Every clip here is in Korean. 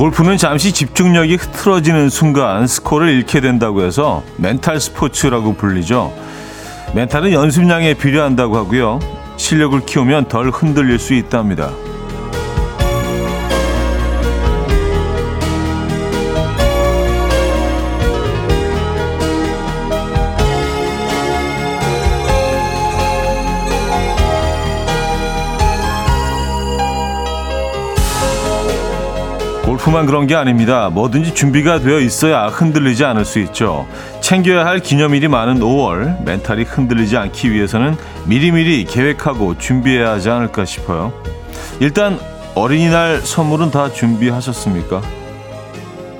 골프는 잠시 집중력이 흐트러지는 순간 스코어를 잃게 된다고 해서 멘탈 스포츠라고 불리죠. 멘탈은 연습량에 비례한다고 하고요. 실력을 키우면 덜 흔들릴 수 있답니다. 골프만 그런 게 아닙니다. 뭐든지 준비가 되어 있어야 흔들리지 않을 수 있죠. 챙겨야 할 기념일이 많은 5월, 멘탈이 흔들리지 않기 위해서는 미리미리 계획하고 준비해야 하지 않을까 싶어요. 일단 어린이날 선물은 다 준비하셨습니까?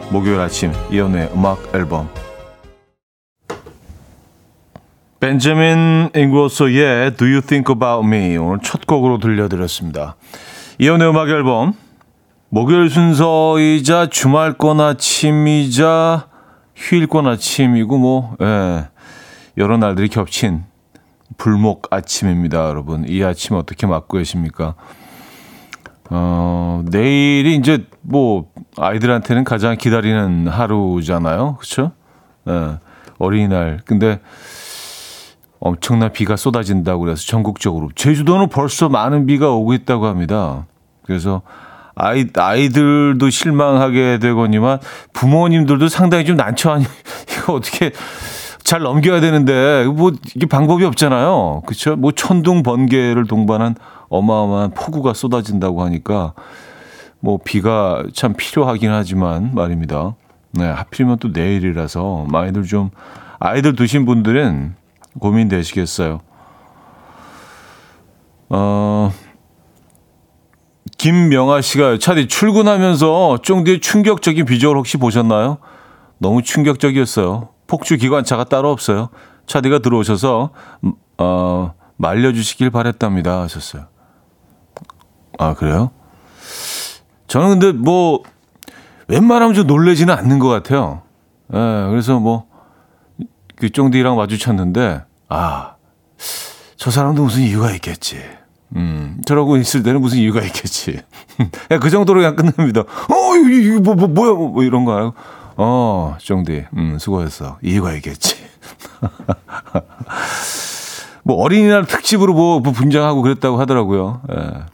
목요일 아침 이연의 음악 앨범 벤자민 잉고소의 Do You Think About Me 오늘 첫 곡으로 들려드렸습니다. 이연의 음악 앨범 목요일 순서이자 주말권 아침이자 휴일권 아침이고 뭐 예, 여러 날들이 겹친 불목 아침입니다, 여러분. 이 아침 어떻게 맞고 계십니까? 어, 내일이 이제 뭐 아이들한테는 가장 기다리는 하루잖아요. 그렇죠? 예, 어린이날. 근데 엄청난 비가 쏟아진다고 그래서 전국적으로 제주도는 벌써 많은 비가 오고 있다고 합니다. 그래서 아이, 아이들도 실망하게 되거니만 부모님들도 상당히 좀 난처하니, 이거 어떻게 잘 넘겨야 되는데, 뭐, 이게 방법이 없잖아요. 그쵸? 뭐, 천둥, 번개를 동반한 어마어마한 폭우가 쏟아진다고 하니까, 뭐, 비가 참 필요하긴 하지만 말입니다. 네, 하필이면 또 내일이라서 많이들 좀, 아이들 두신 분들은 고민되시겠어요. 어, 김명아 씨가 차디 출근하면서 쫑디의 충격적인 비주얼 혹시 보셨나요? 너무 충격적이었어요. 폭주 기관차가 따로 없어요. 차디가 들어오셔서 어, 말려주시길 바랬답니다 하셨어요. 아 그래요? 저는 근데 뭐 웬만하면 좀 놀래지는 않는 것 같아요. 예, 그래서 뭐그 쫑디랑 마주쳤는데 아 저 사람도 무슨 이유가 있겠지. 음, 저러고 있을 때는 무슨 이유가 있겠지. 그 정도로 그냥 끝납니다. 어, 이거 뭐, 뭐, 뭐야, 뭐, 뭐 이런 거 알고. 어, 정디, 음, 수고했어. 이유가 있겠지. 뭐 어린이날 특집으로 뭐, 뭐 분장하고 그랬다고 하더라고요. 예.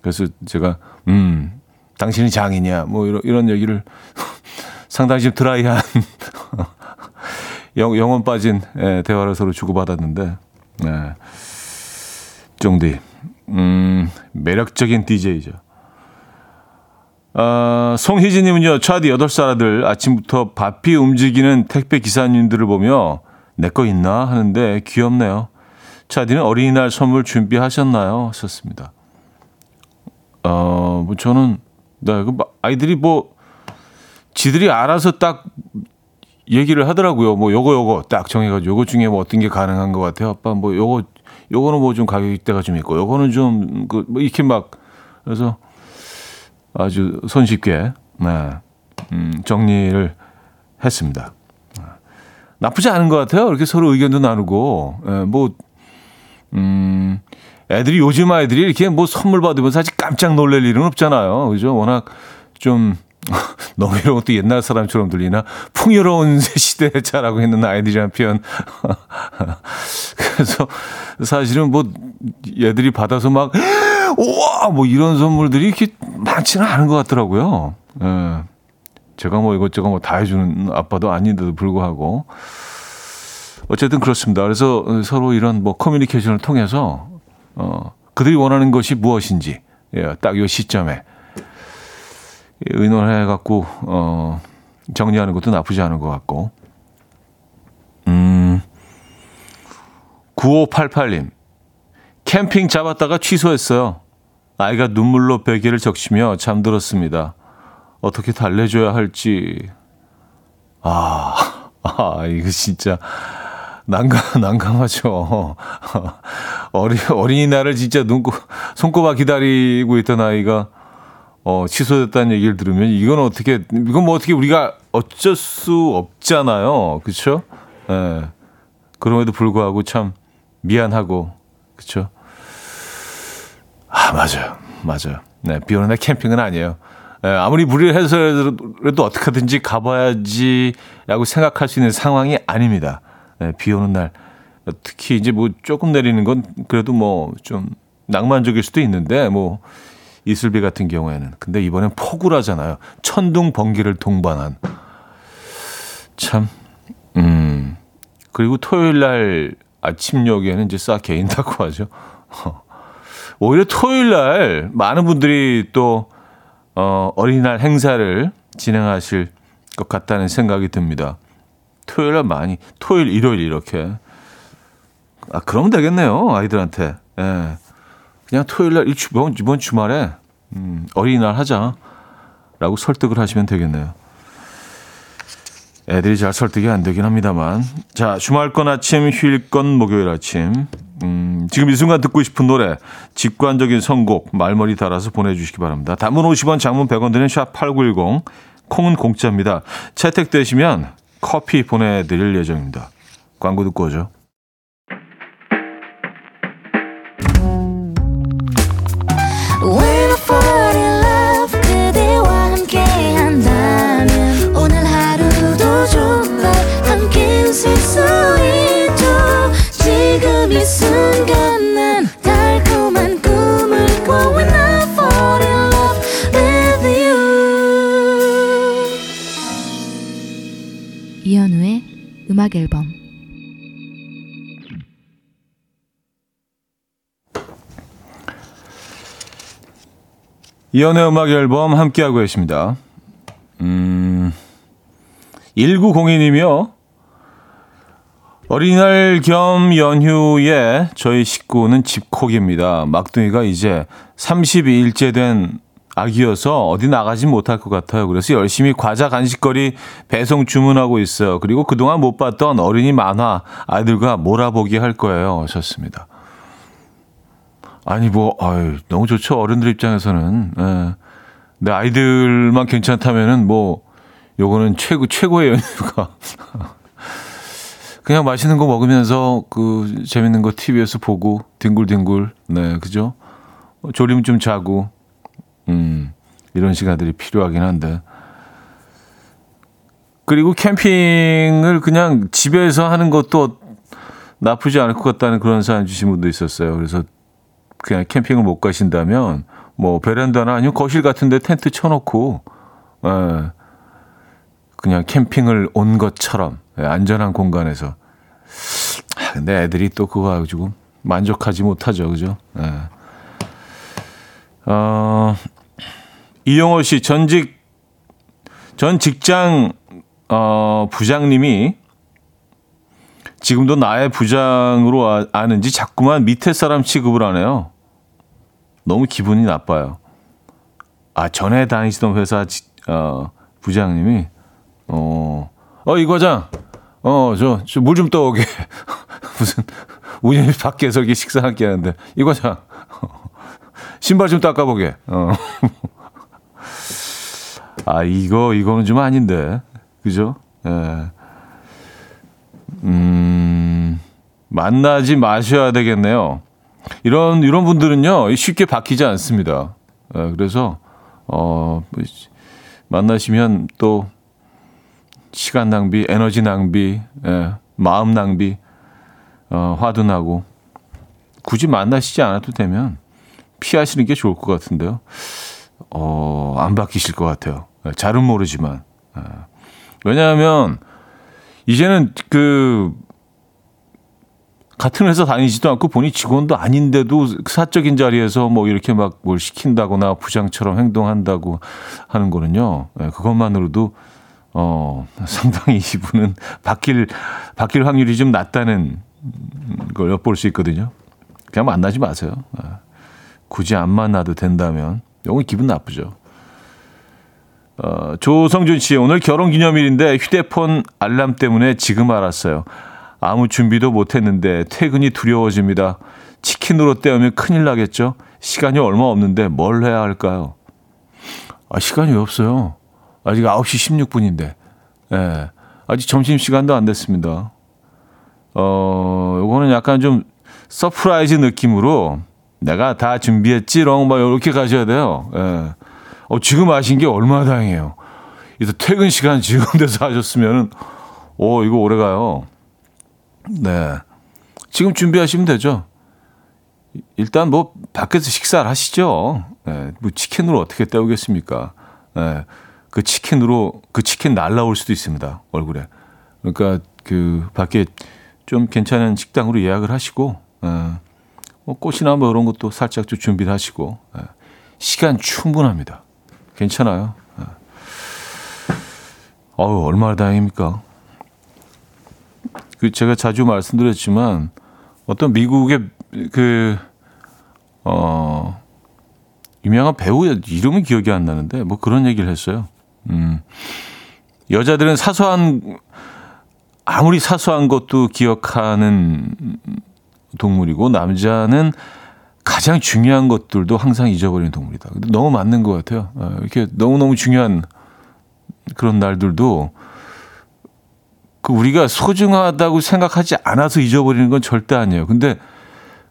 그래서 제가, 음, 당신이 장이냐, 뭐 이런, 이런 얘기를 상당히 좀 드라이한 영, 영혼 빠진 예, 대화를 서로 주고받았는데, 예. 정디. 음, 매력적인 DJ죠. 아, 송희진님은요, 차디 8살 아들 아침부터 바삐 움직이는 택배 기사님들을 보며 내 거 있나 하는데 귀엽네요. 차디는 어린이날 선물 준비하셨나요? 하셨습니다. 어, 뭐 저는, 네, 그 아이들이 뭐, 지들이 알아서 딱 얘기를 하더라고요. 뭐, 요거, 요거 딱 정해가지고, 요거 중에 뭐 어떤 게 가능한 것 같아요. 아빠, 뭐, 요거 요거는 뭐 좀 가격대가 좀 있고, 요거는 좀, 그, 뭐 이렇게 막, 그래서 아주 손쉽게, 네, 음, 정리를 했습니다. 나쁘지 않은 것 같아요. 이렇게 서로 의견도 나누고, 예, 뭐, 음, 애들이 요즘 아이들이 이렇게 뭐 선물 받으면 사실 깜짝 놀랄 일은 없잖아요. 그죠? 워낙 좀, 너무 이런 것도 옛날 사람처럼 들리나 풍요로운 시대에 자라고 있는 아이들이라는 표현. 그래서 사실은 뭐 얘들이 받아서 막 우와 뭐 이런 선물들이 이렇게 많지는 않은 것 같더라고요. 예. 제가 뭐 이것저것 뭐 다 해주는 아빠도 아닌데도 불구하고 어쨌든 그렇습니다. 그래서 서로 이런 뭐 커뮤니케이션을 통해서 어 그들이 원하는 것이 무엇인지 예, 딱이 시점에 의논해 갖고 어 정리하는 것도 나쁘지 않은 것 같고. 음. 9588님. 캠핑 잡았다가 취소했어요. 아이가 눈물로 베개를 적시며 잠들었습니다. 어떻게 달래줘야 할지. 아, 아, 이거 진짜 난감, 난감하죠. 어린, 어린이날을 진짜 눈코, 손꼽아 기다리고 있던 아이가 어, 취소됐다는 얘기를 들으면 이건 어떻게, 이건 뭐 어떻게 우리가 어쩔 수 없잖아요. 그쵸? 예. 네. 그럼에도 불구하고 참 미안하고, 그쵸? 아, 맞아요. 맞아요. 네. 비 오는 날 캠핑은 아니에요. 예, 아무리 무리를 해서라도 어떻게든지 가봐야지라고 생각할 수 있는 상황이 아닙니다. 예, 비 오는 날 특히 이제 뭐 조금 내리는 건 그래도 뭐 좀 낭만적일 수도 있는데 뭐 이슬비 같은 경우에는 근데 이번엔 폭우라잖아요. 천둥 번개를 동반한 참 음. 그리고 토요일 날 아침녘에는 이제 싹 개인다고 하죠. 오히려 토요일 날 많은 분들이 또 어, 어린이날 행사를 진행하실 것 같다는 생각이 듭니다. 토요일 날 많이 토요일 일요일 이렇게 아 그러면 되겠네요 아이들한테 예. 그냥 토요일 날 이번 이번 주말에 음, 어린이날 하자라고 설득을 하시면 되겠네요. 애들이 잘 설득이 안 되긴 합니다만. 자, 주말권 아침, 휴일권 목요일 아침. 음, 지금 이 순간 듣고 싶은 노래, 직관적인 선곡, 말머리 달아서 보내주시기 바랍니다. 단문 50원, 장문 100원 드는 샵8910, 콩은 공짜입니다. 채택되시면 커피 보내드릴 예정입니다. 광고 듣고 오죠. 음악 앨범 이연의 음악 앨범 함께하고 계십니다. 음, 1902님이요. 어린이날 겸 연휴에 저희 식구는 집콕입니다. 막둥이가 이제 32일째 된 아기여서 어디 나가지 못할 것 같아요. 그래서 열심히 과자 간식거리 배송 주문하고 있어요. 그리고 그동안 못 봤던 어린이 만화 아이들과 몰아보기 할 거예요. 하셨습니다. 아니 뭐 아유 너무 좋죠. 어른들 입장에서는 예. 내 아이들만 괜찮다면은 뭐 요거는 최고 최고의 연휴가 그냥 맛있는 거 먹으면서 그 재밌는 거 TV에서 보고 뒹굴뒹굴 네 그죠? 조림 좀 자고 음, 이런 시간들이 필요하긴 한데. 그리고 캠핑을 그냥 집에서 하는 것도 나쁘지 않을 것 같다는 그런 사연 주신 분도 있었어요. 그래서 그냥 캠핑을 못 가신다면 뭐 베란다나 아니면 거실 같은데 텐트 쳐놓고 예, 그냥 캠핑을 온 것처럼 예, 안전한 공간에서. 아, 근데 애들이 또 그거 가지고 만족하지 못하죠, 그죠? 예. 어, 이용호 씨 전직 전 직장 어, 부장님이 지금도 나의 부장으로 아, 아는지 자꾸만 밑에 사람 취급을 하네요. 너무 기분이 나빠요. 아 전에 다니시던 회사 지, 어, 부장님이 어, 어, 이 과장, 어, 저, 저물좀 떠오게. 무슨, 운영이 밖에서 이렇게 식사 함께 하는데, 이 과장, 신발 좀 닦아보게. 어. 아, 이거, 이거는 좀 아닌데. 그죠? 예. 음, 만나지 마셔야 되겠네요. 이런, 이런 분들은요, 쉽게 바뀌지 않습니다. 예, 그래서, 어, 만나시면 또, 시간 낭비, 에너지 낭비, 예, 마음 낭비, 어, 화도 나고, 굳이 만나시지 않아도 되면, 피하시는 게 좋을 것 같은데요. 어, 안 바뀌실 것 같아요. 잘은 모르지만. 예. 왜냐하면, 이제는 그, 같은 회사 다니지도 않고 본인 직원도 아닌데도 사적인 자리에서 뭐 이렇게 막 뭘 시킨다거나 부장처럼 행동한다고 하는 거는요. 예, 그것만으로도 어, 상당히 이분은 바뀔, 바뀔 확률이 좀 낮다는 걸 엿볼 수 있거든요. 그냥 만나지 마세요. 예. 굳이 안 만나도 된다면 영원 기분 나쁘죠. 어, 조성준 씨, 오늘 결혼 기념일인데 휴대폰 알람 때문에 지금 알았어요. 아무 준비도 못 했는데 퇴근이 두려워집니다. 치킨으로 때우면 큰일 나겠죠? 시간이 얼마 없는데 뭘 해야 할까요? 아, 시간이 왜 없어요? 아직 9시 16분인데. 예. 아직 점심 시간도 안 됐습니다. 어, 요거는 약간 좀 surprise 느낌으로 내가 다 준비했지롱 막 이렇게 가셔야 돼요. 예. 어, 지금 아신 게 얼마나 다행이에요. 이제 퇴근 시간 지금 돼서 하셨으면은, 오, 이거 오래 가요. 네. 지금 준비하시면 되죠. 일단 뭐, 밖에서 식사를 하시죠. 네. 뭐, 치킨으로 어떻게 때우겠습니까? 네. 그 치킨으로, 그 치킨 날라올 수도 있습니다. 얼굴에. 그러니까 그, 밖에 좀 괜찮은 식당으로 예약을 하시고, 네. 뭐 꽃이나 뭐 이런 것도 살짝 좀 준비를 하시고, 네. 시간 충분합니다. 괜찮아요. 네. 어우, 얼마나 다행입니까? 그 제가 자주 말씀드렸지만 어떤 미국의 그, 어, 유명한 배우 이름은 기억이 안 나는데 뭐 그런 얘기를 했어요. 음, 여자들은 사소한, 아무리 사소한 것도 기억하는 동물이고 남자는 가장 중요한 것들도 항상 잊어버리는 동물이다. 너무 맞는 것 같아요. 어, 이렇게 너무너무 중요한 그런 날들도 그 우리가 소중하다고 생각하지 않아서 잊어버리는 건 절대 아니에요. 근데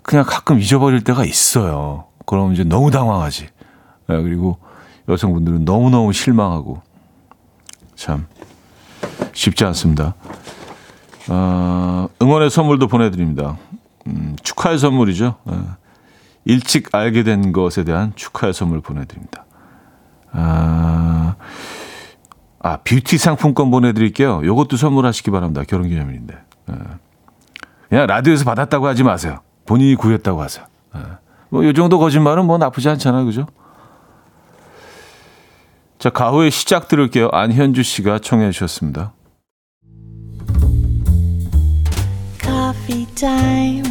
그냥 가끔 잊어버릴 때가 있어요. 그럼 이제 너무 당황하지. 네, 그리고 여성분들은 너무너무 실망하고 참 쉽지 않습니다. 어, 응원의 선물도 보내드립니다. 음, 축하의 선물이죠. 네. 일찍 알게 된 것에 대한 축하의 선물 보내드립니다. 아, 아, 뷰티 상품권 보내드릴게요. 요것도 선물하시기 바랍니다. 결혼기념일인데. 예. 그냥 라디오에서 받았다고 하지 마세요. 본인이 구했다고 하세요. 예. 뭐, 요 정도 거짓말은 뭐 나쁘지 않잖아요. 그죠? 자, 가후의 시작 들을게요. 안현주 씨가 청해 주셨습니다. Coffee.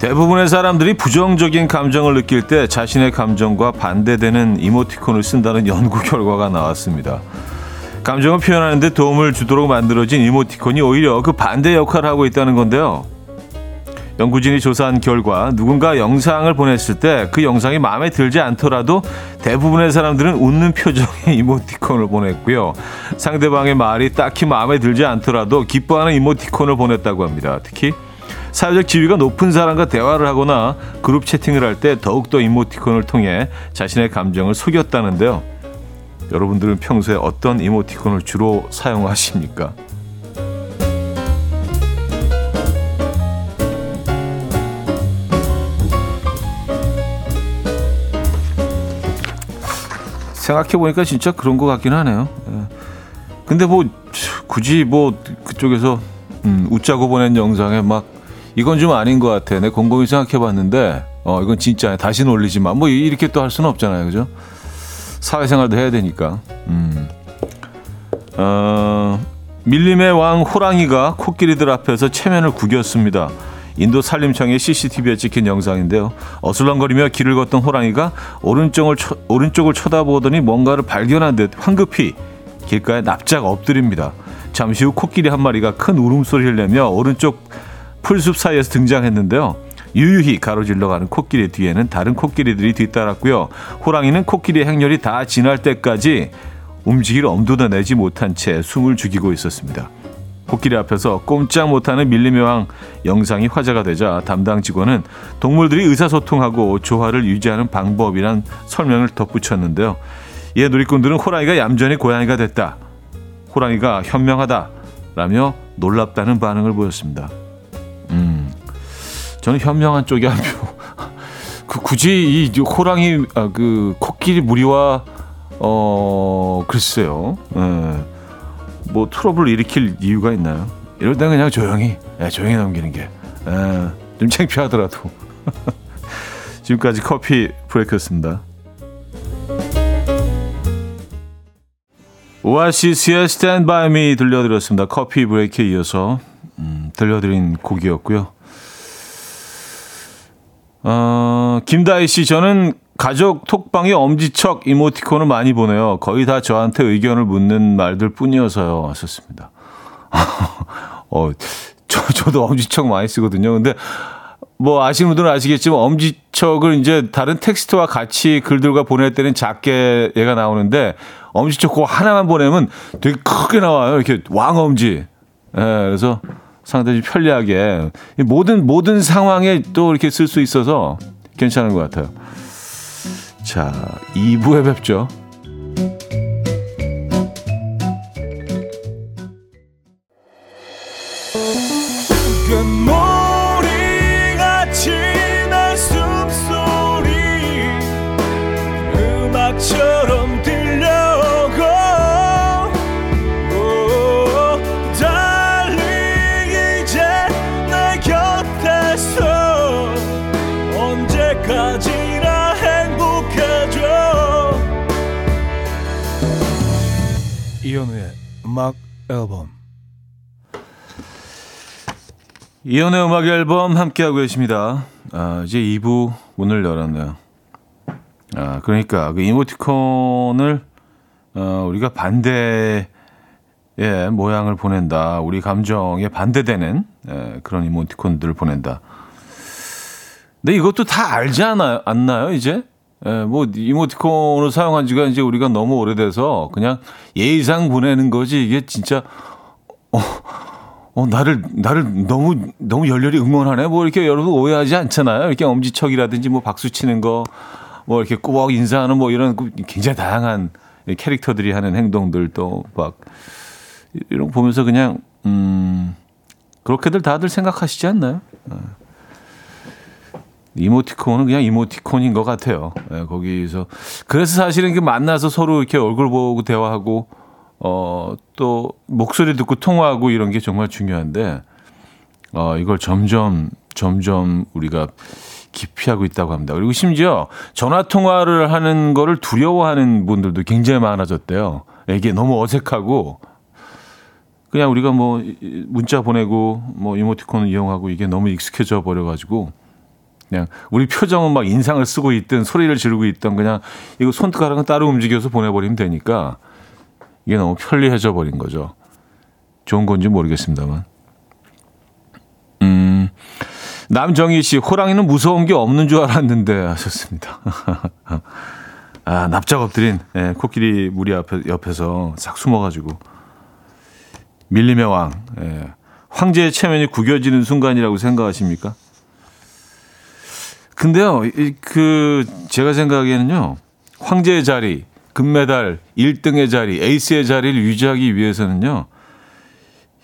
대부분의 사람들이 부정적인 감정을 느낄 때 자신의 감정과 반대되는 이모티콘을 쓴다는 연구 결과가 나왔습니다. 감정을 표현하는데 도움을 주도록 만들어진 이모티콘이 오히려 그 반대 역할을 하고 있다는 건데요. 연구진이 조사한 결과 누군가 영상을 보냈을 때 그 영상이 마음에 들지 않더라도 대부분의 사람들은 웃는 표정의 이모티콘을 보냈고요. 상대방의 말이 딱히 마음에 들지 않더라도 기뻐하는 이모티콘을 보냈다고 합니다. 특히 사회적 지위가 높은 사람과 대화를 하거나 그룹 채팅을 할 때 더욱더 이모티콘을 통해 자신의 감정을 속였다는데요. 여러분들은 평소에 어떤 이모티콘을 주로 사용하십니까? 생각해 보니까 진짜 그런 것 같긴 하네요. 예. 근데 뭐 굳이 뭐 그쪽에서 음, 웃자고 보낸 영상에 막 이건 좀 아닌 것 같아. 내 곰곰이 생각해봤는데, 어, 이건 진짜 다시는 올리지 마. 뭐 이렇게 또 할 수는 없잖아요. 그죠? 사회생활도 해야 되니까. 음. 어, 밀림의 왕 호랑이가 코끼리들 앞에서 체면을 구겼습니다. 인도 산림청의 CCTV에 찍힌 영상인데요. 어슬렁거리며 길을 걷던 호랑이가 오른쪽을, 쳐, 오른쪽을 쳐다보더니 뭔가를 발견한 듯 황급히 길가에 납작 엎드립니다. 잠시 후 코끼리 한 마리가 큰 울음소리를 내며 오른쪽 풀숲 사이에서 등장했는데요. 유유히 가로질러 가는 코끼리 뒤에는 다른 코끼리들이 뒤따랐고요. 호랑이는 코끼리의 행렬이 다 지날 때까지 움직일 엄두도 내지 못한 채 숨을 죽이고 있었습니다. 코끼리 앞에서 꼼짝 못하는 밀림의 영상이 화제가 되자 담당 직원은 동물들이 의사소통하고 조화를 유지하는 방법이란 설명을 덧붙였는데요. 이에 누리꾼들은 호랑이가 얌전히 고양이가 됐다. 호랑이가 현명하다. 라며 놀랍다는 반응을 보였습니다. 음, 저는 현명한 쪽이 한 표. 그 굳이 이 호랑이 아, 그 코끼리 무리와 어 글쎄요. 예. 뭐 트러블 일으킬 이유가 있나요? 이럴 때 그냥 조용히 예, 조용히 넘기는 게 예, 좀 창피하더라도. 지금까지 coffee break였습니다. 오아시스의 Stand By Me 들려드렸습니다. 커피 브레이크에 이어서 음, 들려드린 곡이었고요. 어, 김다희 씨, 저는 가족 톡방에 엄지척 이모티콘을 많이 보내요. 거의 다 저한테 의견을 묻는 말들 뿐이어서요. 하셨습니다. 어, 저, 저도 엄지척 많이 쓰거든요. 근데 뭐 아시는 분들은 아시겠지만 엄지척을 이제 다른 텍스트와 같이 글들과 보낼 때는 작게 얘가 나오는데 엄지척 그거 하나만 보내면 되게 크게 나와요. 이렇게 왕엄지. 예, 그래서 상당히 편리하게 모든 모든 상황에 또 이렇게 쓸 수 있어서 괜찮은 것 같아요. 자, 2부에 뵙죠. 이현우의 음악 앨범 함께하고 계십니다. 아, 이제 2부 문을 열었네요. 아, 그러니까 그 이모티콘을 어, 우리가 반대의 모양을 보낸다. 우리 감정에 반대되는 예, 그런 이모티콘들을 보낸다. 근데 이것도 다 알지 않아요? 않나요, 이제? 예, 뭐 이모티콘을 사용한 지가 이제 우리가 너무 오래돼서 그냥 예의상 보내는 거지 이게 진짜 어, 어 나를 나를 너무 너무 열렬히 응원하네 뭐 이렇게 여러분 오해하지 않잖아요 이렇게 엄지척이라든지 뭐 박수 치는 거 뭐 이렇게 꾸벅 인사하는 뭐 이런 굉장히 다양한 캐릭터들이 하는 행동들도 막 이런 거 보면서 그냥 음 그렇게들 다들 생각하시지 않나요? 어. 이모티콘은 그냥 이모티콘인 것 같아요. 네, 거기서 그래서 사실은 그 만나서 서로 이렇게 얼굴 보고 대화하고 어 또 목소리 듣고 통화하고 이런 게 정말 중요한데 어 이걸 점점 점점 우리가 기피하고 있다고 합니다. 그리고 심지어 전화 통화를 하는 거를 두려워하는 분들도 굉장히 많아졌대요. 이게 너무 어색하고 그냥 우리가 뭐 문자 보내고 뭐 이모티콘을 이용하고 이게 너무 익숙해져 버려 가지고 그냥 우리 표정은 막 인상을 쓰고 있든 소리를 지르고 있든 그냥 이거 손가락은 따로 움직여서 보내버리면 되니까 이게 너무 편리해져 버린 거죠. 좋은 건지 모르겠습니다만. 음, 남정희 씨, 호랑이는 무서운 게 없는 줄 알았는데 하셨습니다. 아, 납작 엎드린 예, 코끼리 무리 앞에, 옆에서 싹 숨어가지고 밀림의 왕, 예, 황제의 체면이 구겨지는 순간이라고 생각하십니까? 근데요, 그 제가 생각하기에는요. 황제의 자리, 금메달 1등의 자리, 에이스의 자리를 유지하기 위해서는요.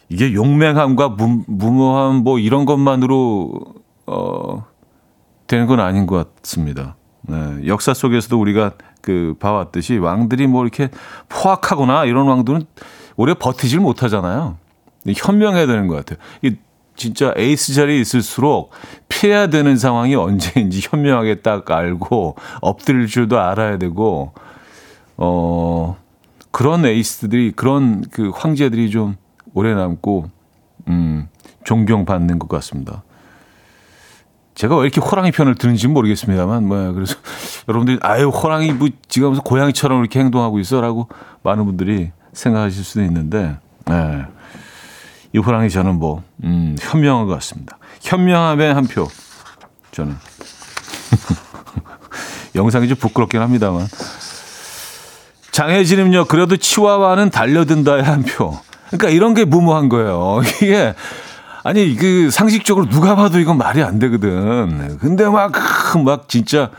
이게 용맹함과 무, 무모함 뭐 이런 것만으로 어 되는 건 아닌 것 같습니다. 네, 역사 속에서도 우리가 그 봐왔듯이 왕들이 뭐 이렇게 포악하거나 이런 왕들은 오래 버티질 못하잖아요. 현명해야 되는 것 같아요. 이 진짜 에이스 자리에 있을수록 피해야 되는 상황이 언제인지 현명하게 딱 알고 엎드릴 줄도 알아야 되고 어 그런 에이스들이 그런 그 황제들이 좀 오래 남고 음 존경받는 것 같습니다. 제가 왜 이렇게 호랑이 편을 드는지 모르겠습니다만 뭐 그래서 여러분들이 아유 호랑이 뭐 지금 고양이처럼 이렇게 행동하고 있어 라고 많은 분들이 생각하실 수도 있는데 네. 이 호랑이 저는 뭐, 음, 현명한 것 같습니다. 현명함의 한 표. 저는. 영상이 좀 부끄럽긴 합니다만. 장혜진은요, 그래도 치와와는 달려든다의 한 표. 그러니까 이런 게 무모한 거예요. 이게, 아니, 그 상식적으로 누가 봐도 이건 말이 안 되거든. 근데 막, 막 진짜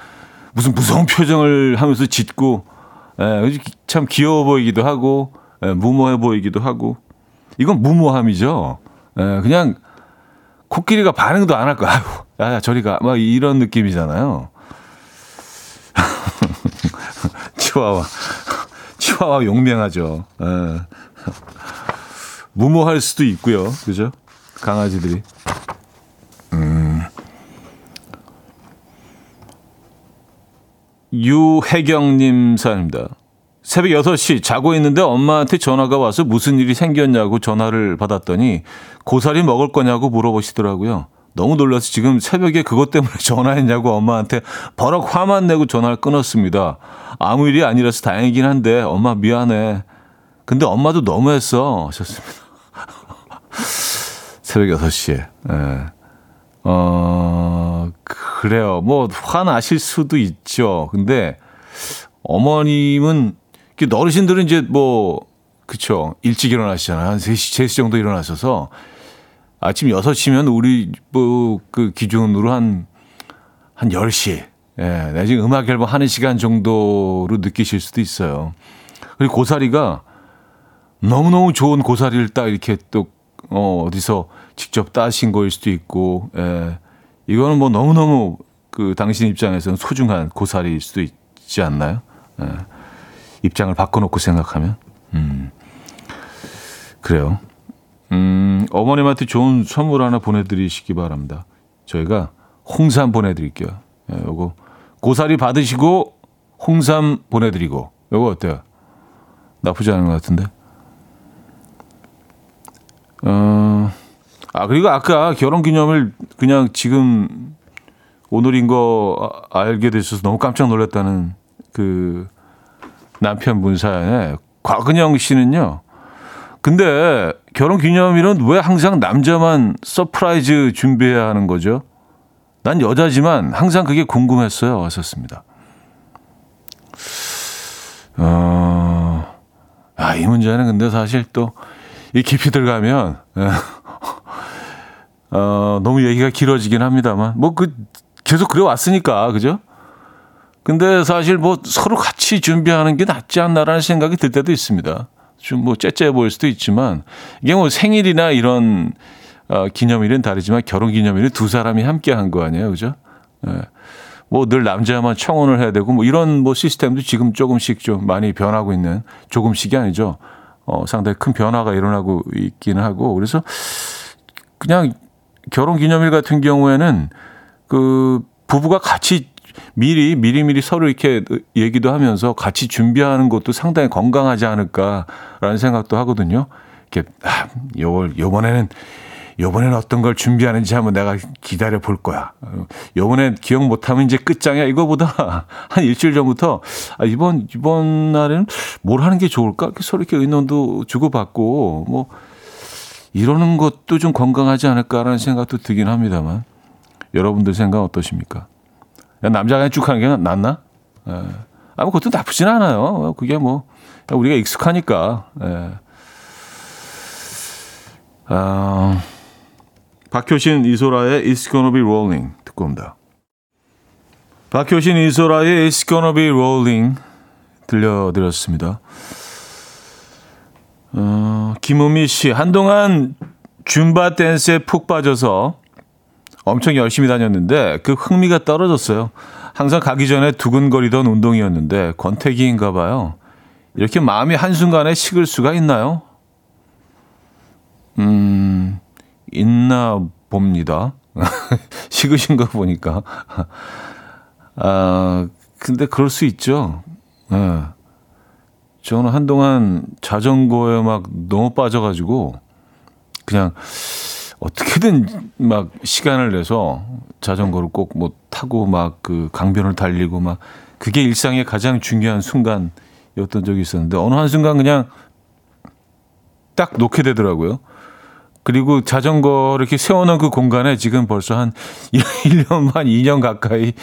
무슨 무서운 표정을 하면서 짖고, 예, 참 귀여워 보이기도 하고, 예, 무모해 보이기도 하고, 이건 무모함이죠. 예, 그냥 코끼리가 반응도 안 할 거야. 아유, 야, 저리가. 막 이런 느낌이잖아요. 치와와. 치와와 용맹하죠. 예. 무모할 수도 있고요. 그죠? 강아지들이. 음. 유혜경님 사연입니다. 새벽 6시 자고 있는데 엄마한테 전화가 와서 무슨 일이 생겼냐고 전화를 받았더니 고사리 먹을 거냐고 물어보시더라고요. 너무 놀라서 지금 새벽에 그것 때문에 전화했냐고 엄마한테 버럭 화만 내고 전화를 끊었습니다. 아무 일이 아니라서 다행이긴 한데 엄마 미안해. 근데 엄마도 너무했어. 하셨습니다. 새벽 6시에. 예. 어, 그래요. 뭐, 화나실 수도 있죠. 근데 어머님은, 어르신들은 이제 뭐, 그쵸. 일찍 일어나시잖아요. 한 3시, 3시 정도 일어나셔서 아침 6시면 우리 뭐 그 기준으로 한, 한 10시. 예, 내지 음악 앨범 하는 시간 정도로 느끼실 수도 있어요. 그리고 고사리가 너무너무 좋은 고사리를 딱 이렇게 또, 어, 어디서 직접 따신 거일 수도 있고, 예. 이거는 뭐 너무너무 그 당신 입장에서는 소중한 고사리일 수도 있지 않나요? 예. 입장을 바꿔놓고 생각하면. 음. 그래요. 음, 어머님한테 좋은 선물 하나 보내드리시기 바랍니다. 저희가 홍삼 보내드릴게요. 예, 요거 고사리 받으시고 홍삼 보내드리고 요거 어때요? 나쁘지 않은 것 같은데. 어, 아 그리고 아까 결혼 기념일 그냥 지금 오늘인 거 알게 되셔서 너무 깜짝 놀랐다는 그 남편분 사연에 곽은영 씨는요. 근데 결혼 기념일은 왜 항상 남자만 surprise 준비해야 하는 거죠? 난 여자지만 항상 그게 궁금했어요. 왔었습니다. 어, 아, 이 문제는 근데 사실 또 이 깊이 들어가면, 예. 어, 너무 얘기가 길어지긴 합니다만, 뭐 그, 계속 그래 왔으니까, 그죠? 근데 사실 뭐 서로 같이 준비하는 게 낫지 않나라는 생각이 들 때도 있습니다. 좀 뭐 째째 보일 수도 있지만 이게 뭐 생일이나 이런 어, 기념일은 다르지만 결혼 기념일은 두 사람이 함께 한 거 아니에요, 그죠? 예. 뭐늘 남자만 청혼을 해야 되고 뭐 이런 뭐 시스템도 지금 조금씩 좀 많이 변하고 있는 조금씩이 아니죠. 어, 상당히 큰 변화가 일어나고 있기는 하고 그래서 그냥 결혼 기념일 같은 경우에는 그 부부가 같이 미리 미리미리 서로 이렇게 얘기도 하면서 같이 준비하는 것도 상당히 건강하지 않을까라는 생각도 하거든요. 이렇게 아, 요 요번에는 요번에는 어떤 걸 준비하는지 한번 내가 기다려 볼 거야. 요번엔 기억 못하면 이제 끝장이야. 이거보다 한 일주일 전부터 아, 이번, 이번 날에는 뭘 하는 게 좋을까? 서로 이렇게 의논도 주고받고 뭐 이러는 것도 좀 건강하지 않을까라는 생각도 들긴 합니다만 여러분들 생각 어떠십니까? 남자가 쭉 하는 게 낫나? 예. 아, 뭐 그것도 나쁘진 않아요. 그게 뭐 우리가 익숙하니까. 예. 아, 박효신 이소라의 It's Gonna Be Rolling 듣고 옵니다. 박효신 이소라의 It's Gonna Be Rolling 들려드렸습니다. 어, 김우미 씨 한동안 줌바 댄스에 푹 빠져서 엄청 열심히 다녔는데 그 흥미가 떨어졌어요. 항상 가기 전에 두근거리던 운동이었는데 권태기인가 봐요. 이렇게 마음이 한순간에 식을 수가 있나요? 음, 있나 봅니다. 식으신 거 보니까. 아, 근데 그럴 수 있죠. 네. 저는 한동안 자전거에 막 너무 빠져가지고 그냥 어떻게든 막 시간을 내서 자전거를 꼭 뭐 타고 막 그 강변을 달리고 막 그게 일상의 가장 중요한 순간이었던 적이 있었는데 어느 한순간 그냥 딱 놓게 되더라고요. 그리고 자전거를 이렇게 세워놓은 그 공간에 지금 벌써 한 1년 반, 2년 가까이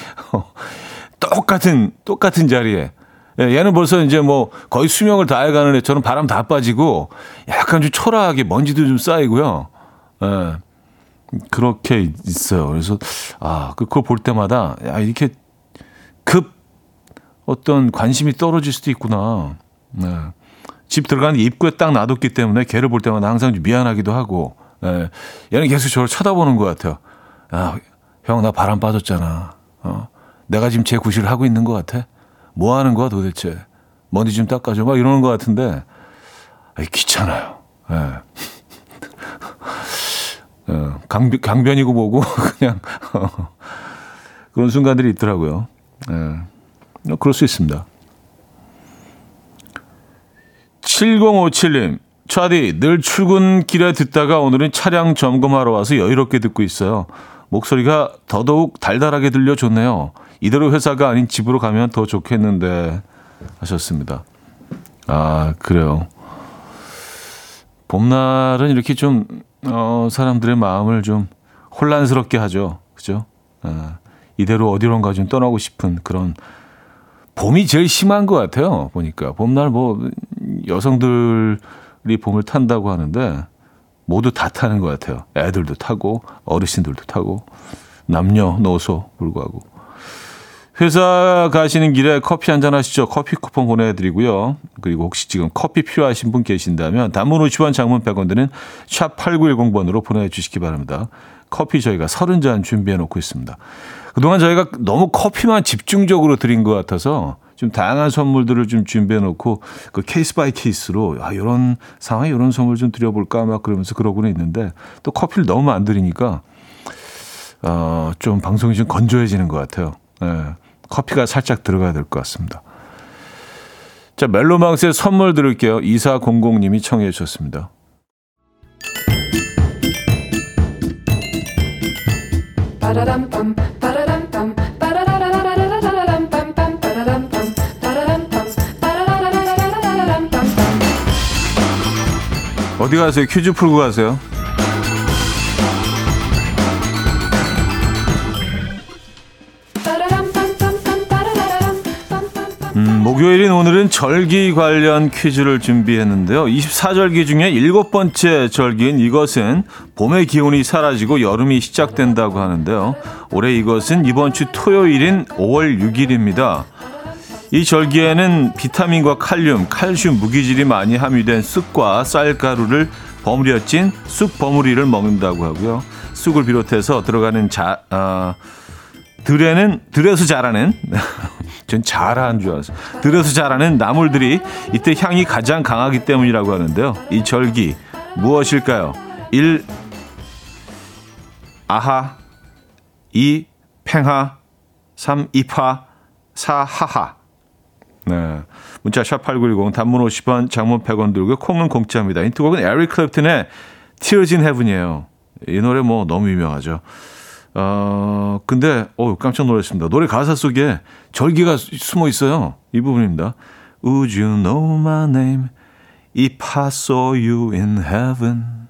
똑같은, 똑같은 자리에 예, 얘는 벌써 이제 뭐 거의 수명을 다해가는 애처럼 바람 다 빠지고 약간 좀 초라하게 먼지도 좀 쌓이고요. 예. 그렇게 있어요. 그래서 아, 그, 그걸 볼 때마다 야, 이렇게 급 어떤 관심이 떨어질 수도 있구나. 네. 집 들어가는 입구에 딱 놔뒀기 때문에 걔를 볼 때마다 항상 좀 미안하기도 하고, 예. 얘는 계속 저를 쳐다보는 것 같아요. 아, 형, 나 바람 빠졌잖아. 어. 내가 지금 제 구실을 하고 있는 것 같아. 뭐 하는 거야 도대체? 먼지 좀 닦아줘. 막 이러는 것 같은데, 아, 귀찮아요. 예. 어, 강변, 강변이고 뭐고 그냥 어, 그런 순간들이 있더라고요. 예. 그럴 수 있습니다. 7057님, 차디, 늘 출근길에 듣다가 오늘은 차량 점검하러 와서 여유롭게 듣고 있어요. 목소리가 더더욱 달달하게 들려 좋네요. 이대로 회사가 아닌 집으로 가면 더 좋겠는데 하셨습니다. 아, 그래요. 봄날은 이렇게 좀, 어, 사람들의 마음을 좀 혼란스럽게 하죠. 그죠? 아, 이대로 어디론가 좀 떠나고 싶은 그런 봄이 제일 심한 것 같아요. 보니까. 봄날 뭐 여성들이 봄을 탄다고 하는데 모두 다 타는 것 같아요. 애들도 타고 어르신들도 타고 남녀 노소 불구하고. 회사 가시는 길에 커피 한 잔 하시죠. 커피 쿠폰 보내드리고요. 그리고 혹시 지금 커피 필요하신 분 계신다면 단문 50원 장문 100원 드는 샵 8910번으로 보내주시기 바랍니다. 커피 저희가 30잔 준비해 놓고 있습니다. 그동안 저희가 너무 커피만 집중적으로 드린 것 같아서 좀 다양한 선물들을 좀 준비해 놓고 그 case by case로 아, 이런 상황에 이런 선물 좀 드려볼까 막 그러면서 그러고는 있는데 또 커피를 너무 안 드리니까 어, 좀 방송이 좀 건조해지는 것 같아요. 예. 커피가 살짝 들어가야 될 것 같습니다. 자, 멜로망스의 선물 드릴게요. 2400님이 청해 주셨습니다. 어디 가세요? 퀴즈 풀고 가세요. 목요일인 오늘은 절기 관련 퀴즈를 준비했는데요. 24절기 중에 일곱 번째 절기인 이것은 봄의 기온이 사라지고 여름이 시작된다고 하는데요. 올해 이것은 이번 주 토요일인 5월 6일입니다. 이 절기에는 비타민과 칼륨, 칼슘, 무기질이 많이 함유된 쑥과 쌀가루를 버무려 찐쑥 버무리를 먹는다고 하고요. 쑥을 비롯해서 들어가는 자, 아, 들에는 들에서 자라는 전 자라는 줄 알았어요. 들에서 자라는 나물들이 이때 향이 가장 강하기 때문이라고 하는데요. 이 절기 무엇일까요? 1. 아하 2. 팽하 3. 입하 4. 하하 네. 문자 샵8910 단문 50원 장문 100원 들고 콩은 공짜입니다. 인트곡은 에릭 클랩튼의 Tears in Heaven이에요. 이 노래 뭐 너무 유명하죠. 어, 근데, 어 깜짝 놀랐습니다. 노래 가사 속에 절기가 숨어 있어요. 이 부분입니다. Would you know my name if I saw you in heaven?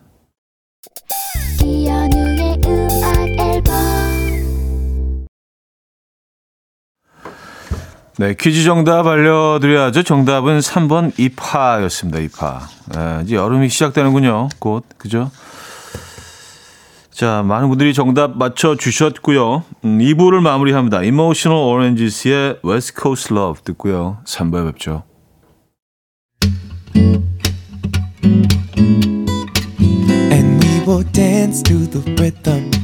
네, 퀴즈 정답 알려드려야죠. 정답은 3번 입하였습니다. 입하. 네, 이제 여름이 시작되는군요. 곧, 그죠? 자, 많은 분들이 정답 맞춰 주셨고요. 음, 2부를 마무리합니다. Emotional Oranges의 West Coast Love 듣고요. 3부에 뵙죠. And we will dance to the rhythm.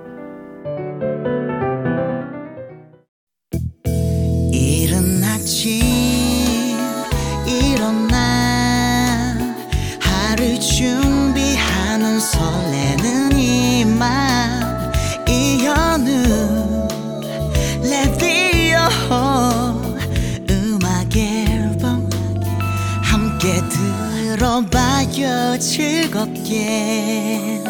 들어봐요 즐겁게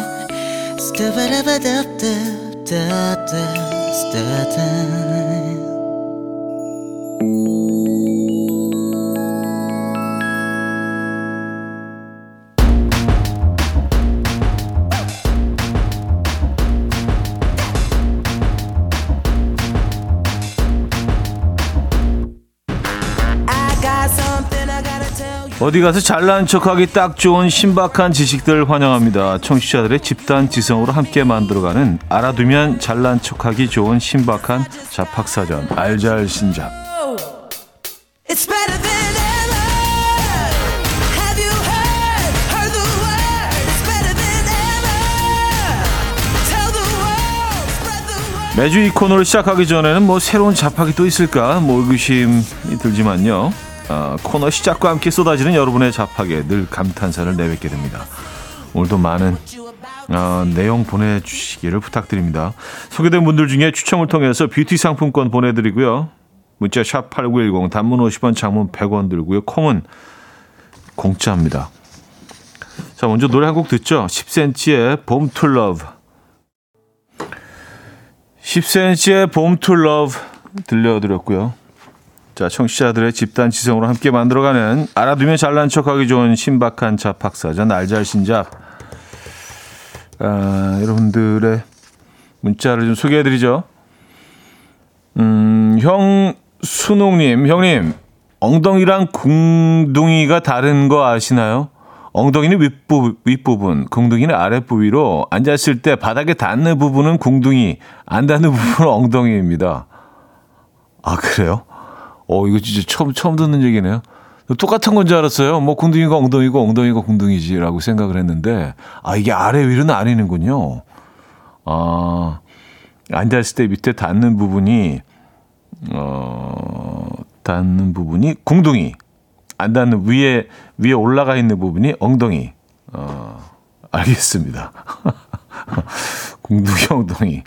어디 가서 잘난 척하기 딱 좋은 신박한 지식들 환영합니다. 청취자들의 집단 지성으로 함께 만들어가는 알아두면 잘난 척하기 좋은 신박한 잡학사전 알잘신잡. 매주 이 코너를 시작하기 전에는 뭐 새로운 잡학이 또 있을까? 뭐 의구심이 들지만요. 어, 코너 시작과 함께 쏟아지는 여러분의 잡학에 늘 감탄사를 내뱉게 됩니다. 오늘도 많은 어, 내용 보내주시기를 부탁드립니다. 소개된 분들 중에 추첨을 통해서 뷰티 상품권 보내드리고요. 문자 샵 8910 단문 50원 장문 100원 들고요. 콩은 공짜입니다. 자 먼저 노래 한 곡 듣죠. 10cm의 봄 to love 10cm의 봄 to love 들려드렸고요. 자, 청취자들의 집단 지성으로 함께 만들어가는 알아두면 잘난 척하기 좋은 신박한 잡학사전 알잘신잡. 아, 여러분들의 문자를 좀 소개해드리죠. 음, 형 순옥님, 형님, 엉덩이랑 궁둥이가 다른 거 아시나요? 엉덩이는 윗부, 윗부분, 궁둥이는 아랫부위로 앉았을 때 바닥에 닿는 부분은 궁둥이, 안 닿는 부분은 엉덩이입니다. 아, 그래요? 어, 이거 진짜 처음, 처음 듣는 얘기네요. 똑같은 건 줄 알았어요. 뭐, 궁둥이가 엉덩이고 엉덩이가 궁둥이지라고 생각을 했는데, 아, 이게 아래 위로는 아니는군요. 아, 앉아있을 때 밑에 닿는 부분이, 어, 닿는 부분이 궁둥이. 안 닿는 위에, 위에 올라가 있는 부분이 엉덩이. 어, 알겠습니다. 궁둥이, 엉덩이.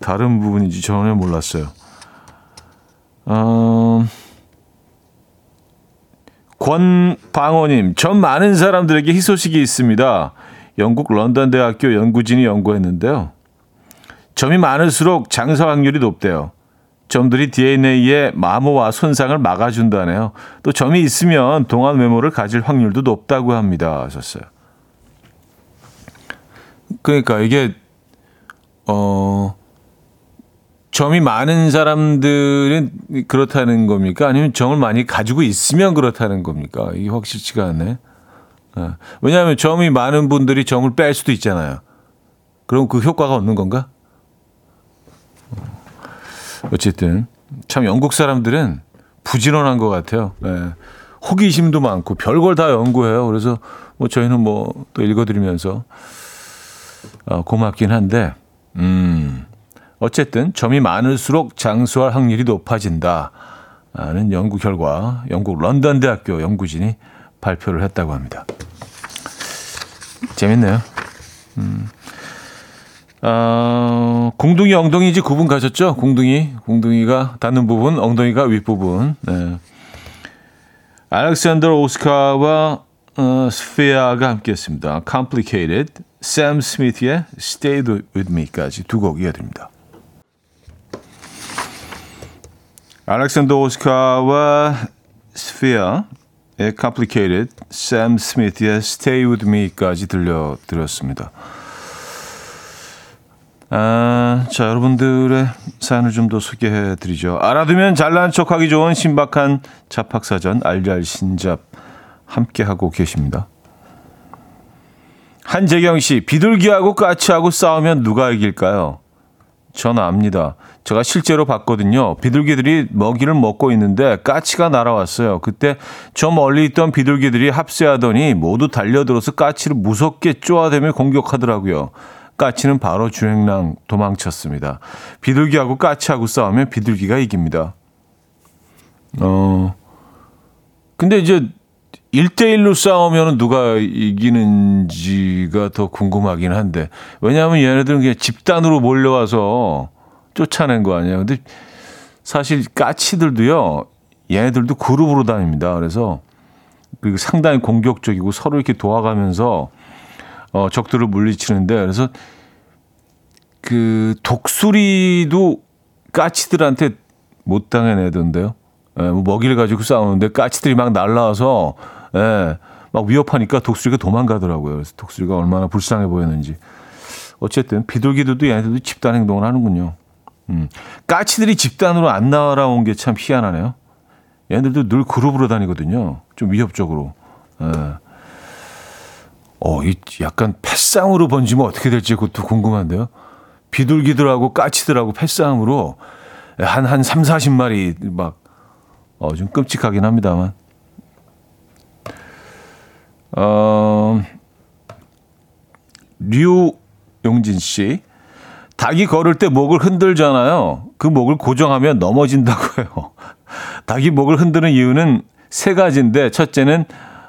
다른 부분인지 전혀 몰랐어요. 어, 권방호님, 전 많은 사람들에게 희소식이 있습니다. 영국 런던 대학교 연구진이 연구했는데요. 점이 많을수록 장사 확률이 높대요. 점들이 DNA의 마모와 손상을 막아준다네요. 또 점이 있으면 동안 메모를 가질 확률도 높다고 합니다. 하셨어요. 그러니까 이게 어 점이 많은 사람들은 그렇다는 겁니까? 아니면 점을 많이 가지고 있으면 그렇다는 겁니까? 이게 확실치가 않네. 어. 왜냐하면 점이 많은 분들이 점을 뺄 수도 있잖아요. 그럼 그 효과가 없는 건가? 어쨌든 참 영국 사람들은 부지런한 것 같아요. 네. 호기심도 많고 별걸 다 연구해요. 그래서 뭐 저희는 뭐 또 읽어드리면서 어, 고맙긴 한데, 음. 어쨌든 점이 많을수록 장수할 확률이 높아진다는 연구 결과 영국 런던 대학교 연구진이 발표를 했다고 합니다. 재밌네요. 음. 어, 공둥이 엉덩이지 구분 가셨죠? 공둥이 공둥이가 닿는 부분, 엉덩이가 윗 부분. 네. 알렉산더 오스카와 어, 스피아가 함께했습니다. Complicated, 샘 스미스의 Stay With Me까지 두 곡 이어드립니다. 알렉산더 오스카와 스피어의 Complicated, 샘 스미스의 Stay With Me까지 들려드렸습니다. 아, 자, 여러분들의 사연을 좀 더 소개해 드리죠. 알아두면 잘난 척하기 좋은 신박한 잡학사전 알잘신잡 함께 하고 계십니다. 한재경 씨, 비둘기하고 까치하고 싸우면 누가 이길까요? 전 압니다. 제가 실제로 봤거든요. 비둘기들이 먹이를 먹고 있는데 까치가 날아왔어요. 그때 저 멀리 있던 비둘기들이 합세하더니 모두 달려들어서 까치를 무섭게 쪼아대며 공격하더라고요. 까치는 바로 주행랑 도망쳤습니다. 비둘기하고 까치하고 싸우면 비둘기가 이깁니다. 어, 근데 이제 1대1로 싸우면 누가 이기는지가 더 궁금하긴 한데, 왜냐하면 얘네들은 그냥 집단으로 몰려와서 쫓아낸 거 아니에요. 근데 사실 까치들도요, 얘네들도 그룹으로 다닙니다. 그래서 그 상당히 공격적이고 서로 이렇게 도와가면서 어, 적들을 물리치는데, 그래서 그 독수리도 까치들한테 못 당해내던데요. 예, 뭐 먹이를 가지고 싸우는데 까치들이 막 날라와서 예, 막 위협하니까 독수리가 도망가더라고요. 그래서 독수리가 얼마나 불쌍해 보였는지. 어쨌든 비둘기들도 얘네들도 집단 행동을 하는군요. 음, 까치들이 집단으로 안 날아온 게 참 희한하네요. 얘네들도 늘 그룹으로 다니거든요. 좀 위협적으로. 예. 어, 이 약간 패싸움으로 번지면 어떻게 될지 그것도 궁금한데요. 비둘기들하고 까치들하고 패싸움으로 한, 한 3, 40마리 막, 어, 좀 끔찍하긴 합니다만. 어, 류용진 씨. 닭이 걸을 때 목을 흔들잖아요. 그 목을 고정하면 넘어진다고 해요. 닭이 목을 흔드는 이유는 세 가지인데, 첫째는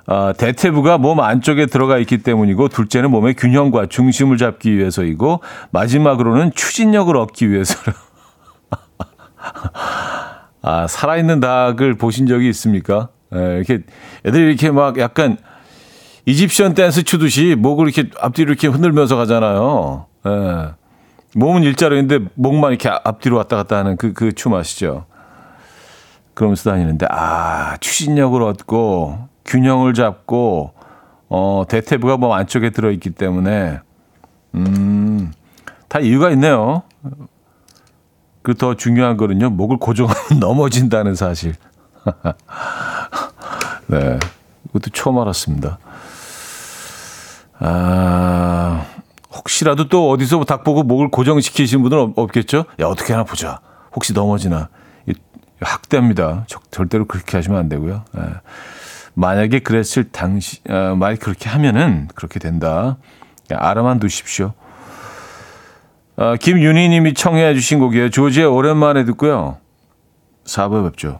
어, 대퇴부가 몸 안쪽에 들어가 있기 때문이고, 둘째는 몸의 균형과 중심을 잡기 위해서이고, 마지막으로는 추진력을 얻기 위해서요. 아, 살아있는 닭을 보신 적이 있습니까? 예, 이렇게, 애들이 이렇게 막 약간 이집션 댄스 추듯이 목을 이렇게 앞뒤로 이렇게 흔들면서 가잖아요. 예. 몸은 일자로인데 목만 이렇게 앞뒤로 왔다 갔다 하는 그, 그 춤 아시죠? 그러면서 다니는데, 아, 추진력을 얻고, 균형을 잡고, 어, 대퇴부가 몸 안쪽에 들어있기 때문에, 음, 다 이유가 있네요. 그 더 중요한 거는요, 목을 고정하면 넘어진다는 사실. 네. 그것도 처음 알았습니다. 아, 혹시라도 또 어디서 닭 보고 목을 고정시키시는 분은 없 겠죠? 야, 어떻게 하나 보자. 혹시 넘어지나. 학대입니다. 절대로 그렇게 하시면 안 되고요. 예. 만약에 그랬을 당시, 어, 만약 그렇게 하면은 그렇게 된다. 알아만 두십시오. 어, 김윤희 님이 청해 주신 곡이에요. 조지의 오랜만에 듣고요. 4부에 뵙죠.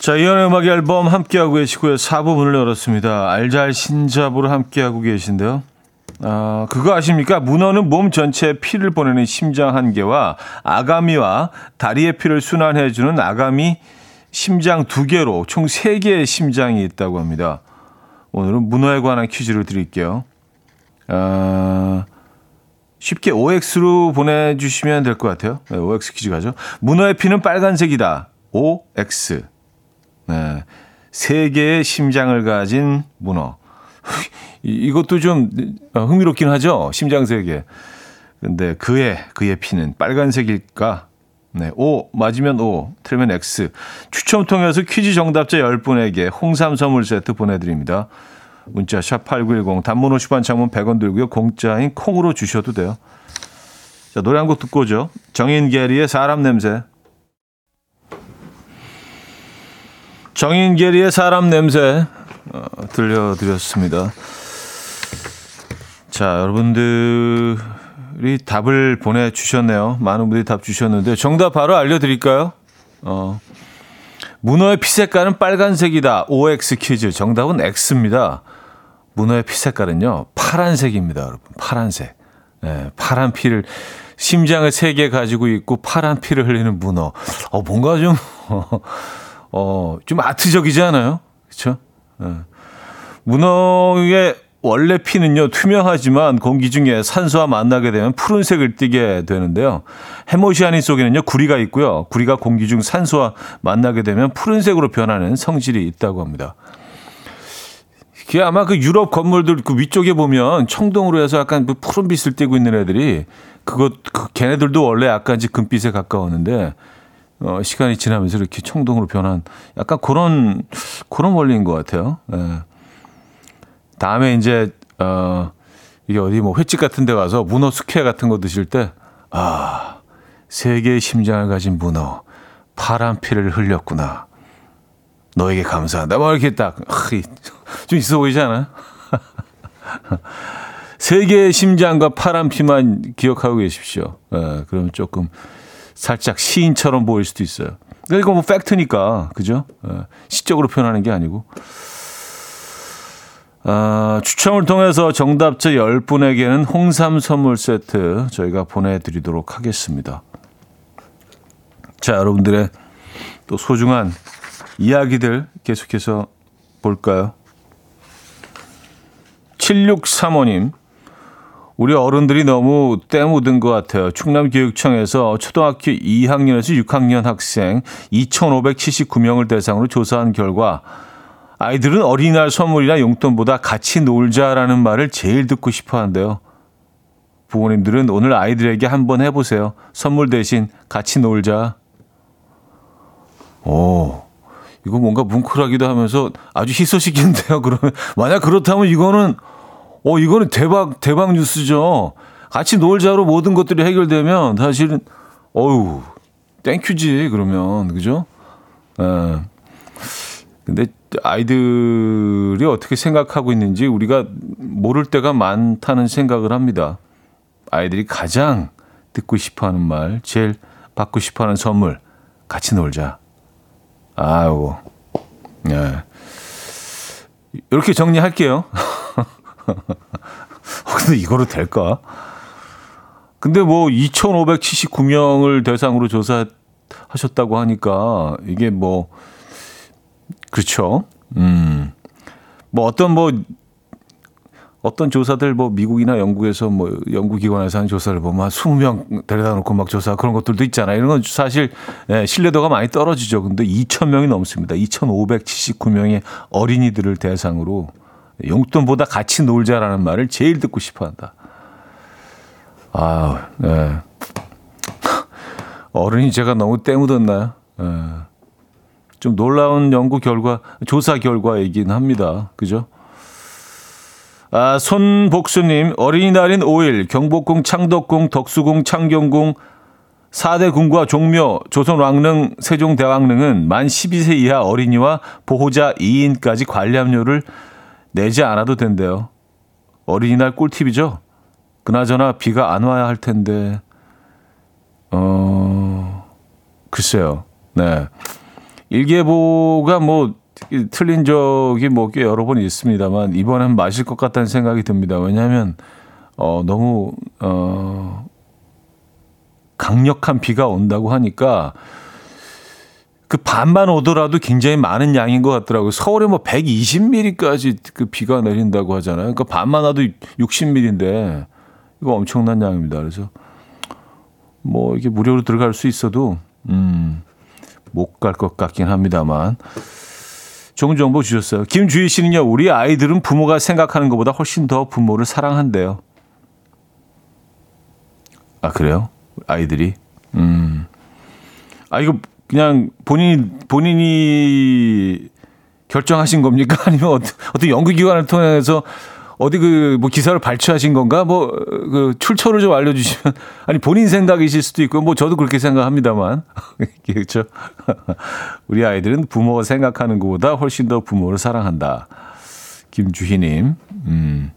자, 이현의 음악 앨범 함께하고 계시고요. 4부 문을 열었습니다. 알잘 신잡으로 함께하고 계신데요. 아, 그거 아십니까? 문어는 몸 전체에 피를 보내는 심장 한 개와 아가미와 다리의 피를 순환해주는 아가미 심장 두 개로 총 세 개의 심장이 있다고 합니다. 오늘은 문어에 관한 퀴즈를 드릴게요. 아, 쉽게 OX로 보내주시면 될 것 같아요. 네, OX 퀴즈 가죠. 문어의 피는 빨간색이다. OX. 네. 세 개의 심장을 가진 문어. 이것도 좀 어, 흥미롭긴 하죠. 심장 세 개. 근데 그의 그의 피는 빨간색일까? 네. O 맞으면 O, 틀리면 X. 추첨 통해서 퀴즈 정답자 10분에게 홍삼 선물 세트 보내 드립니다. 문자 샵 8910 단문 50원 장문 100원 들고요. 공짜인 콩으로 주셔도 돼요. 자, 노래 한 곡 듣고 오죠. 정인 게리의 사람 냄새. 정인 게리의 사람 냄새 어, 들려드렸습니다. 자, 여러분들이 답을 보내주셨네요. 많은 분들이 답 주셨는데 정답 바로 알려드릴까요? 어, 문어의 피 색깔은 빨간색이다. OX 퀴즈. 정답은 X입니다. 문어의 피 색깔은요, 파란색입니다, 여러분. 파란색. 네, 파란 피를, 심장을 세 개 가지고 있고 파란 피를 흘리는 문어. 어, 뭔가 좀, 어, 좀 아트적이지 않아요? 그쵸? 네. 문어의 원래 피는요 투명하지만 공기 중에 산소와 만나게 되면 푸른색을 띠게 되는데요. 해모시아닌 속에는요 구리가 있고요. 구리가 공기 중 산소와 만나게 되면 푸른색으로 변하는 성질이 있다고 합니다. 그게 아마 그 유럽 건물들 그 위쪽에 보면 청동으로 해서 약간 그 푸른빛을 띠고 있는 애들이 그것 그 걔네들도 원래 약간 금빛에 가까웠는데 어, 시간이 지나면서 이렇게 청동으로 변한 약간 그런 그런 원리인 것 같아요. 예. 다음에 이제 어 이게 어디 뭐 횟집 같은 데 가서 문어 숙회 같은 거 드실 때 아, 세 개의 심장을 가진 문어 파란 피를 흘렸구나. 너에게 감사한다. 뭐 이렇게 딱 좀 있어 보이지 않아요? 세 개의 심장과 파란 피만 기억하고 계십시오. 예, 그러면 조금 살짝 시인처럼 보일 수도 있어요. 이거 뭐 팩트니까 그죠? 예, 시적으로 표현하는 게 아니고. 아, 추첨을 통해서 정답자 10분에게는 홍삼 선물 세트 저희가 보내드리도록 하겠습니다. 자, 여러분들의 또 소중한 이야기들 계속해서 볼까요? 7635님, 우리 어른들이 너무 때 묻은 것 같아요. 충남교육청에서 초등학교 2학년에서 6학년 학생 2,579명을 대상으로 조사한 결과 아이들은 어린이날 선물이나 용돈보다 같이 놀자라는 말을 제일 듣고 싶어 한대요. 부모님들은 오늘 아이들에게 한번 해보세요. 선물 대신 같이 놀자. 오, 이거 뭔가 뭉클하기도 하면서 아주 희소식인데요. 그러면 만약 그렇다면 이거는 어 이거는 대박 대박 뉴스죠. 같이 놀자로 모든 것들이 해결되면 사실은 어유 땡큐지 그러면 그죠? 예. 근데 아이들이 어떻게 생각하고 있는지 우리가 모를 때가 많다는 생각을 합니다. 아이들이 가장 듣고 싶어 하는 말, 제일 받고 싶어 하는 선물, 같이 놀자. 아이고, 네. 이렇게 정리할게요. 근데 이거로 될까? 근데 뭐 2,579명을 대상으로 조사하셨다고 하니까 이게 뭐 그렇죠. 음. 뭐 어떤 뭐 어떤 조사들 뭐 미국이나 영국에서 뭐 연구기관에서 하는 조사를 보면 한 20명 데려다 놓고 막 조사 그런 것들도 있잖아요. 이런 건 사실 예, 신뢰도가 많이 떨어지죠. 근데 2,000명이 넘습니다. 2,579명의 어린이들을 대상으로 용돈보다 같이 놀자라는 말을 제일 듣고 싶어 한다. 아, 네. 어른이 제가 너무 때묻었나요? 네. 좀 놀라운 연구 결과, 조사 결과이긴 합니다. 그죠? 아, 손복수님, 어린이날인 5일, 경복궁, 창덕궁, 덕수궁, 창경궁, 4대 궁과 종묘, 조선왕릉, 세종대왕릉은 만 12세 이하 어린이와 보호자 2인까지 관람료를 내지 않아도 된대요. 어린이날 꿀팁이죠? 그나저나 비가 안 와야 할 텐데, 어, 글쎄요. 네. 일기예보가 뭐 틀린 적이 뭐 꽤 여러 번 있습니다만 이번엔 맞을 것 같다는 생각이 듭니다. 왜냐하면 어 너무 어 강력한 비가 온다고 하니까 그 반만 오더라도 굉장히 많은 양인 것 같더라고요. 서울에 뭐 120mm까지 그 비가 내린다고 하잖아요. 그러니까 반만 와도 60mm인데 이거 엄청난 양입니다. 그래서 뭐 이게 무료로 들어갈 수 있어도 음 못 갈 것 같긴 합니다만. 좋은 정보 주셨어요. 김주희 씨는요, 우리 아이들은 부모가 생각하는 것보다 훨씬 더 부모를 사랑한대요. 아, 그래요? 아이들이? 음. 아, 이거 그냥 본인이, 본인이 결정하신 겁니까? 아니면 어떤, 어떤 연구기관을 통해서 어디 그 뭐 기사를 발췌하신 건가? 뭐 그 출처를 좀 알려주시면 아니 본인 생각이실 수도 있고 뭐 저도 그렇게 생각합니다만 그렇죠. 우리 아이들은 부모가 생각하는 것보다 훨씬 더 부모를 사랑한다. 김주희님. 음.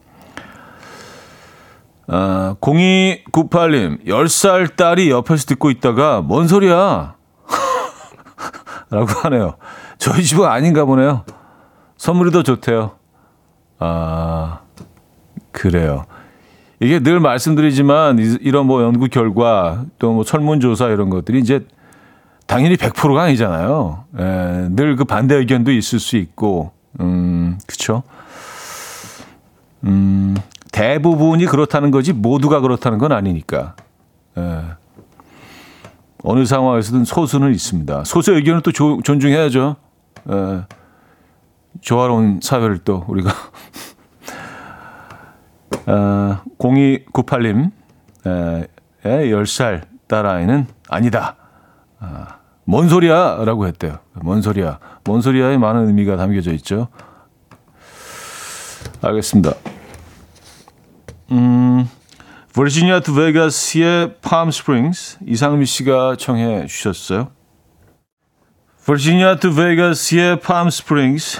아, 0298님, 10살 딸이 옆에서 듣고 있다가, 뭔 소리야? 라고 하네요. 저희 집은 아닌가 보네요. 선물이 더 좋대요. 아, 그래요. 이게 늘 말씀드리지만 이런 뭐 연구 결과 또 뭐 설문조사 이런 것들이 이제 당연히 100%가 아니잖아요. 예, 늘그 반대 의견도 있을 수 있고, 음, 그쵸. 음, 대부분이 그렇다는 거지 모두가 그렇다는 건 아니니까. 예. 어느 상황에서든 소수는 있습니다. 소수의 의견을 또 조, 존중해야죠. 예. 조화로운 사회를 또 우리가 어, 0298님 에, 의 10살 딸아이는 아니다. 아, 뭔 소리야? 라고 했대요. 뭔 소리야? 뭔 소리야에 많은 의미가 담겨져 있죠. 알겠습니다. 음, Virginia To Vegas의 Palm Springs 이상미 씨가 청해 주셨어요. 버지니아 투 베가스의 팜 스프링스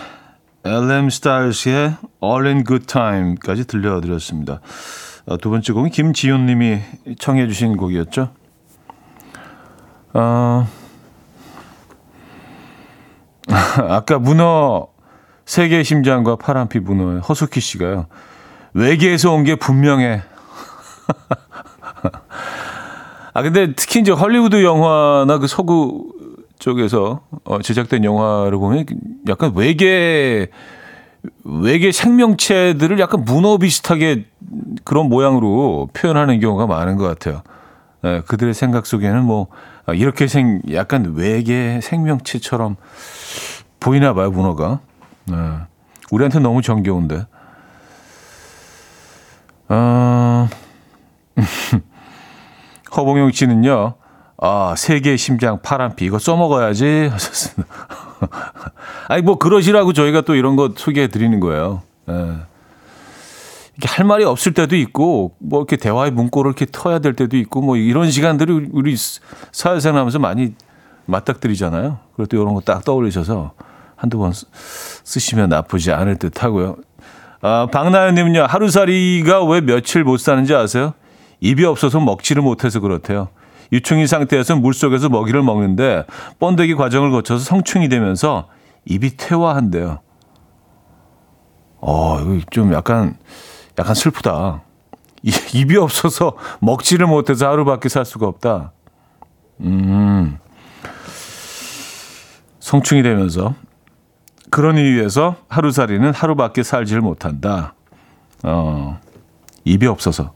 LM 스타일스의 All in Good Time까지 들려드렸습니다. 어, 두 번째 곡은 김지훈 님이 청해 주신 곡이었죠. 어, 아까 문어 세계의 심장과 파란피 문어의 허수키 씨가요. 외계에서 온 게 분명해. 아 근데 특히 이제 헐리우드 영화나 그 서구 쪽에서 어, 제작된 영화를 보면 약간 외계 외계 생명체들을 약간 문어 비슷하게 그런 모양으로 표현하는 경우가 많은 것 같아요. 예, 그들의 생각 속에는 뭐 아, 이렇게 생 약간 외계 생명체처럼 보이나 봐요 문어가. 예, 우리한테 너무 정겨운데. 어, 허봉용 씨는요. 아, 세계의 심장 파란피 이거 써먹어야지 하셨습니다. 아니 뭐 그러시라고 저희가 또 이런 거 소개해 드리는 거예요. 예. 이게 할 말이 없을 때도 있고 뭐 이렇게 대화의 문구를 이렇게 터야 될 때도 있고 뭐 이런 시간들이 우리 사회생활 하면서 많이 맞닥뜨리잖아요. 때 이런 거 딱 떠올리셔서 한두 번 쓰시면 나쁘지 않을 듯 하고요. 아, 박나연 님은요 하루살이가 왜 며칠 못 사는지 아세요? 입이 없어서 먹지를 못해서 그렇대요. 유충인 상태에서 물속에서 먹이를 먹는데 번데기 과정을 거쳐서 성충이 되면서 입이 퇴화한대요. 어, 이거 좀 약간 약간 슬프다. 입이 없어서 먹지를 못해서 하루밖에 살 수가 없다. 음. 성충이 되면서 그런 이유에서 하루살이는 하루밖에 살지를 못한다. 어. 입이 없어서.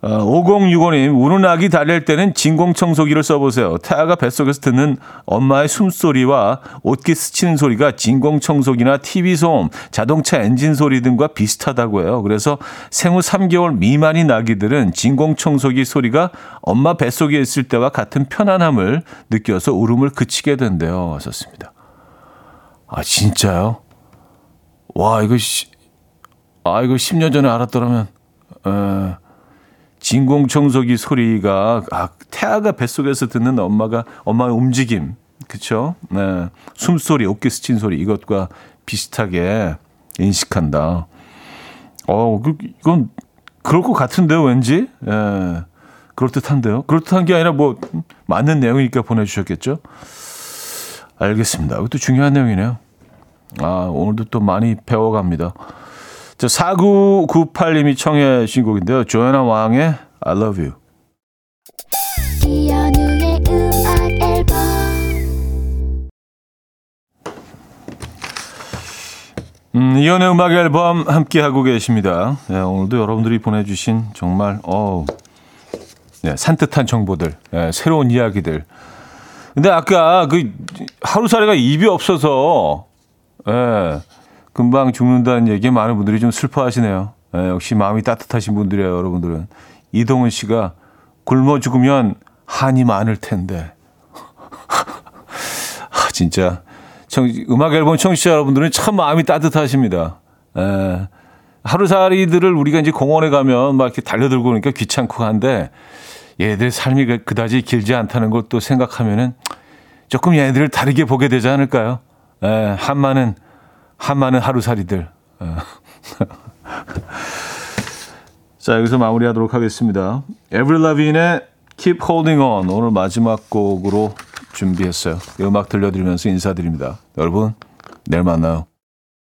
어, 5065님, 우는 아기 달랠 때는 진공청소기를 써보세요. 태아가 뱃속에서 듣는 엄마의 숨소리와 옷깃 스치는 소리가 진공청소기나 TV소음, 자동차 엔진 소리 등과 비슷하다고 해요. 그래서 생후 3개월 미만인 아기들은 진공청소기 소리가 엄마 뱃속에 있을 때와 같은 편안함을 느껴서 울음을 그치게 된대요. 하셨습니다. 아, 진짜요? 와, 이거, 시, 아, 이거 10년 전에 알았더라면, 에, 진공청소기 소리가 아, 태아가 뱃속에서 듣는 엄마가 엄마의 움직임 그쵸? 네. 숨소리, 어깨 스친 소리 이것과 비슷하게 인식한다. 어, 그, 이건 그럴 것 같은데요, 왠지. 예. 그럴 듯한데요. 그럴 듯한 게 아니라 뭐 맞는 내용이니까 보내주셨겠죠. 알겠습니다. 이것도 중요한 내용이네요. 아, 오늘도 또 많이 배워갑니다. 저 4998님이 청해 주신 곡인데요. 조연아 왕의 I Love You. 이현우의 음악 앨범 음, 이연의 음악 앨범 함께 하고 계십니다. 네, 오늘도 여러분들이 보내주신 정말 어 네, 산뜻한 정보들, 네, 새로운 이야기들. 근데 아까 그 하루살이가 입이 없어서 예, 금방 죽는다는 얘기에 많은 분들이 좀 슬퍼하시네요. 예, 역시 마음이 따뜻하신 분들이에요, 여러분들은. 이동훈 씨가 굶어 죽으면 한이 많을 텐데. 아, 진짜. 청, 음악 앨범 청취자 여러분들은 참 마음이 따뜻하십니다. 에, 하루살이들을 우리가 이제 공원에 가면 막 이렇게 달려들고 그러니까 귀찮고 한데 얘들 삶이 그- 그다지 길지 않다는 걸 또 생각하면은 조금 얘들을 다르게 보게 되지 않을까요? 에, 한마는, 한마는 하루살이들. 에. 자, 여기서 마무리하도록 하겠습니다. 에브리 라빈의 Keep Holding On 오늘 마지막 곡으로 준비했어요. 이 음악 들려드리면서 인사드립니다. 여러분, 내일 만나요.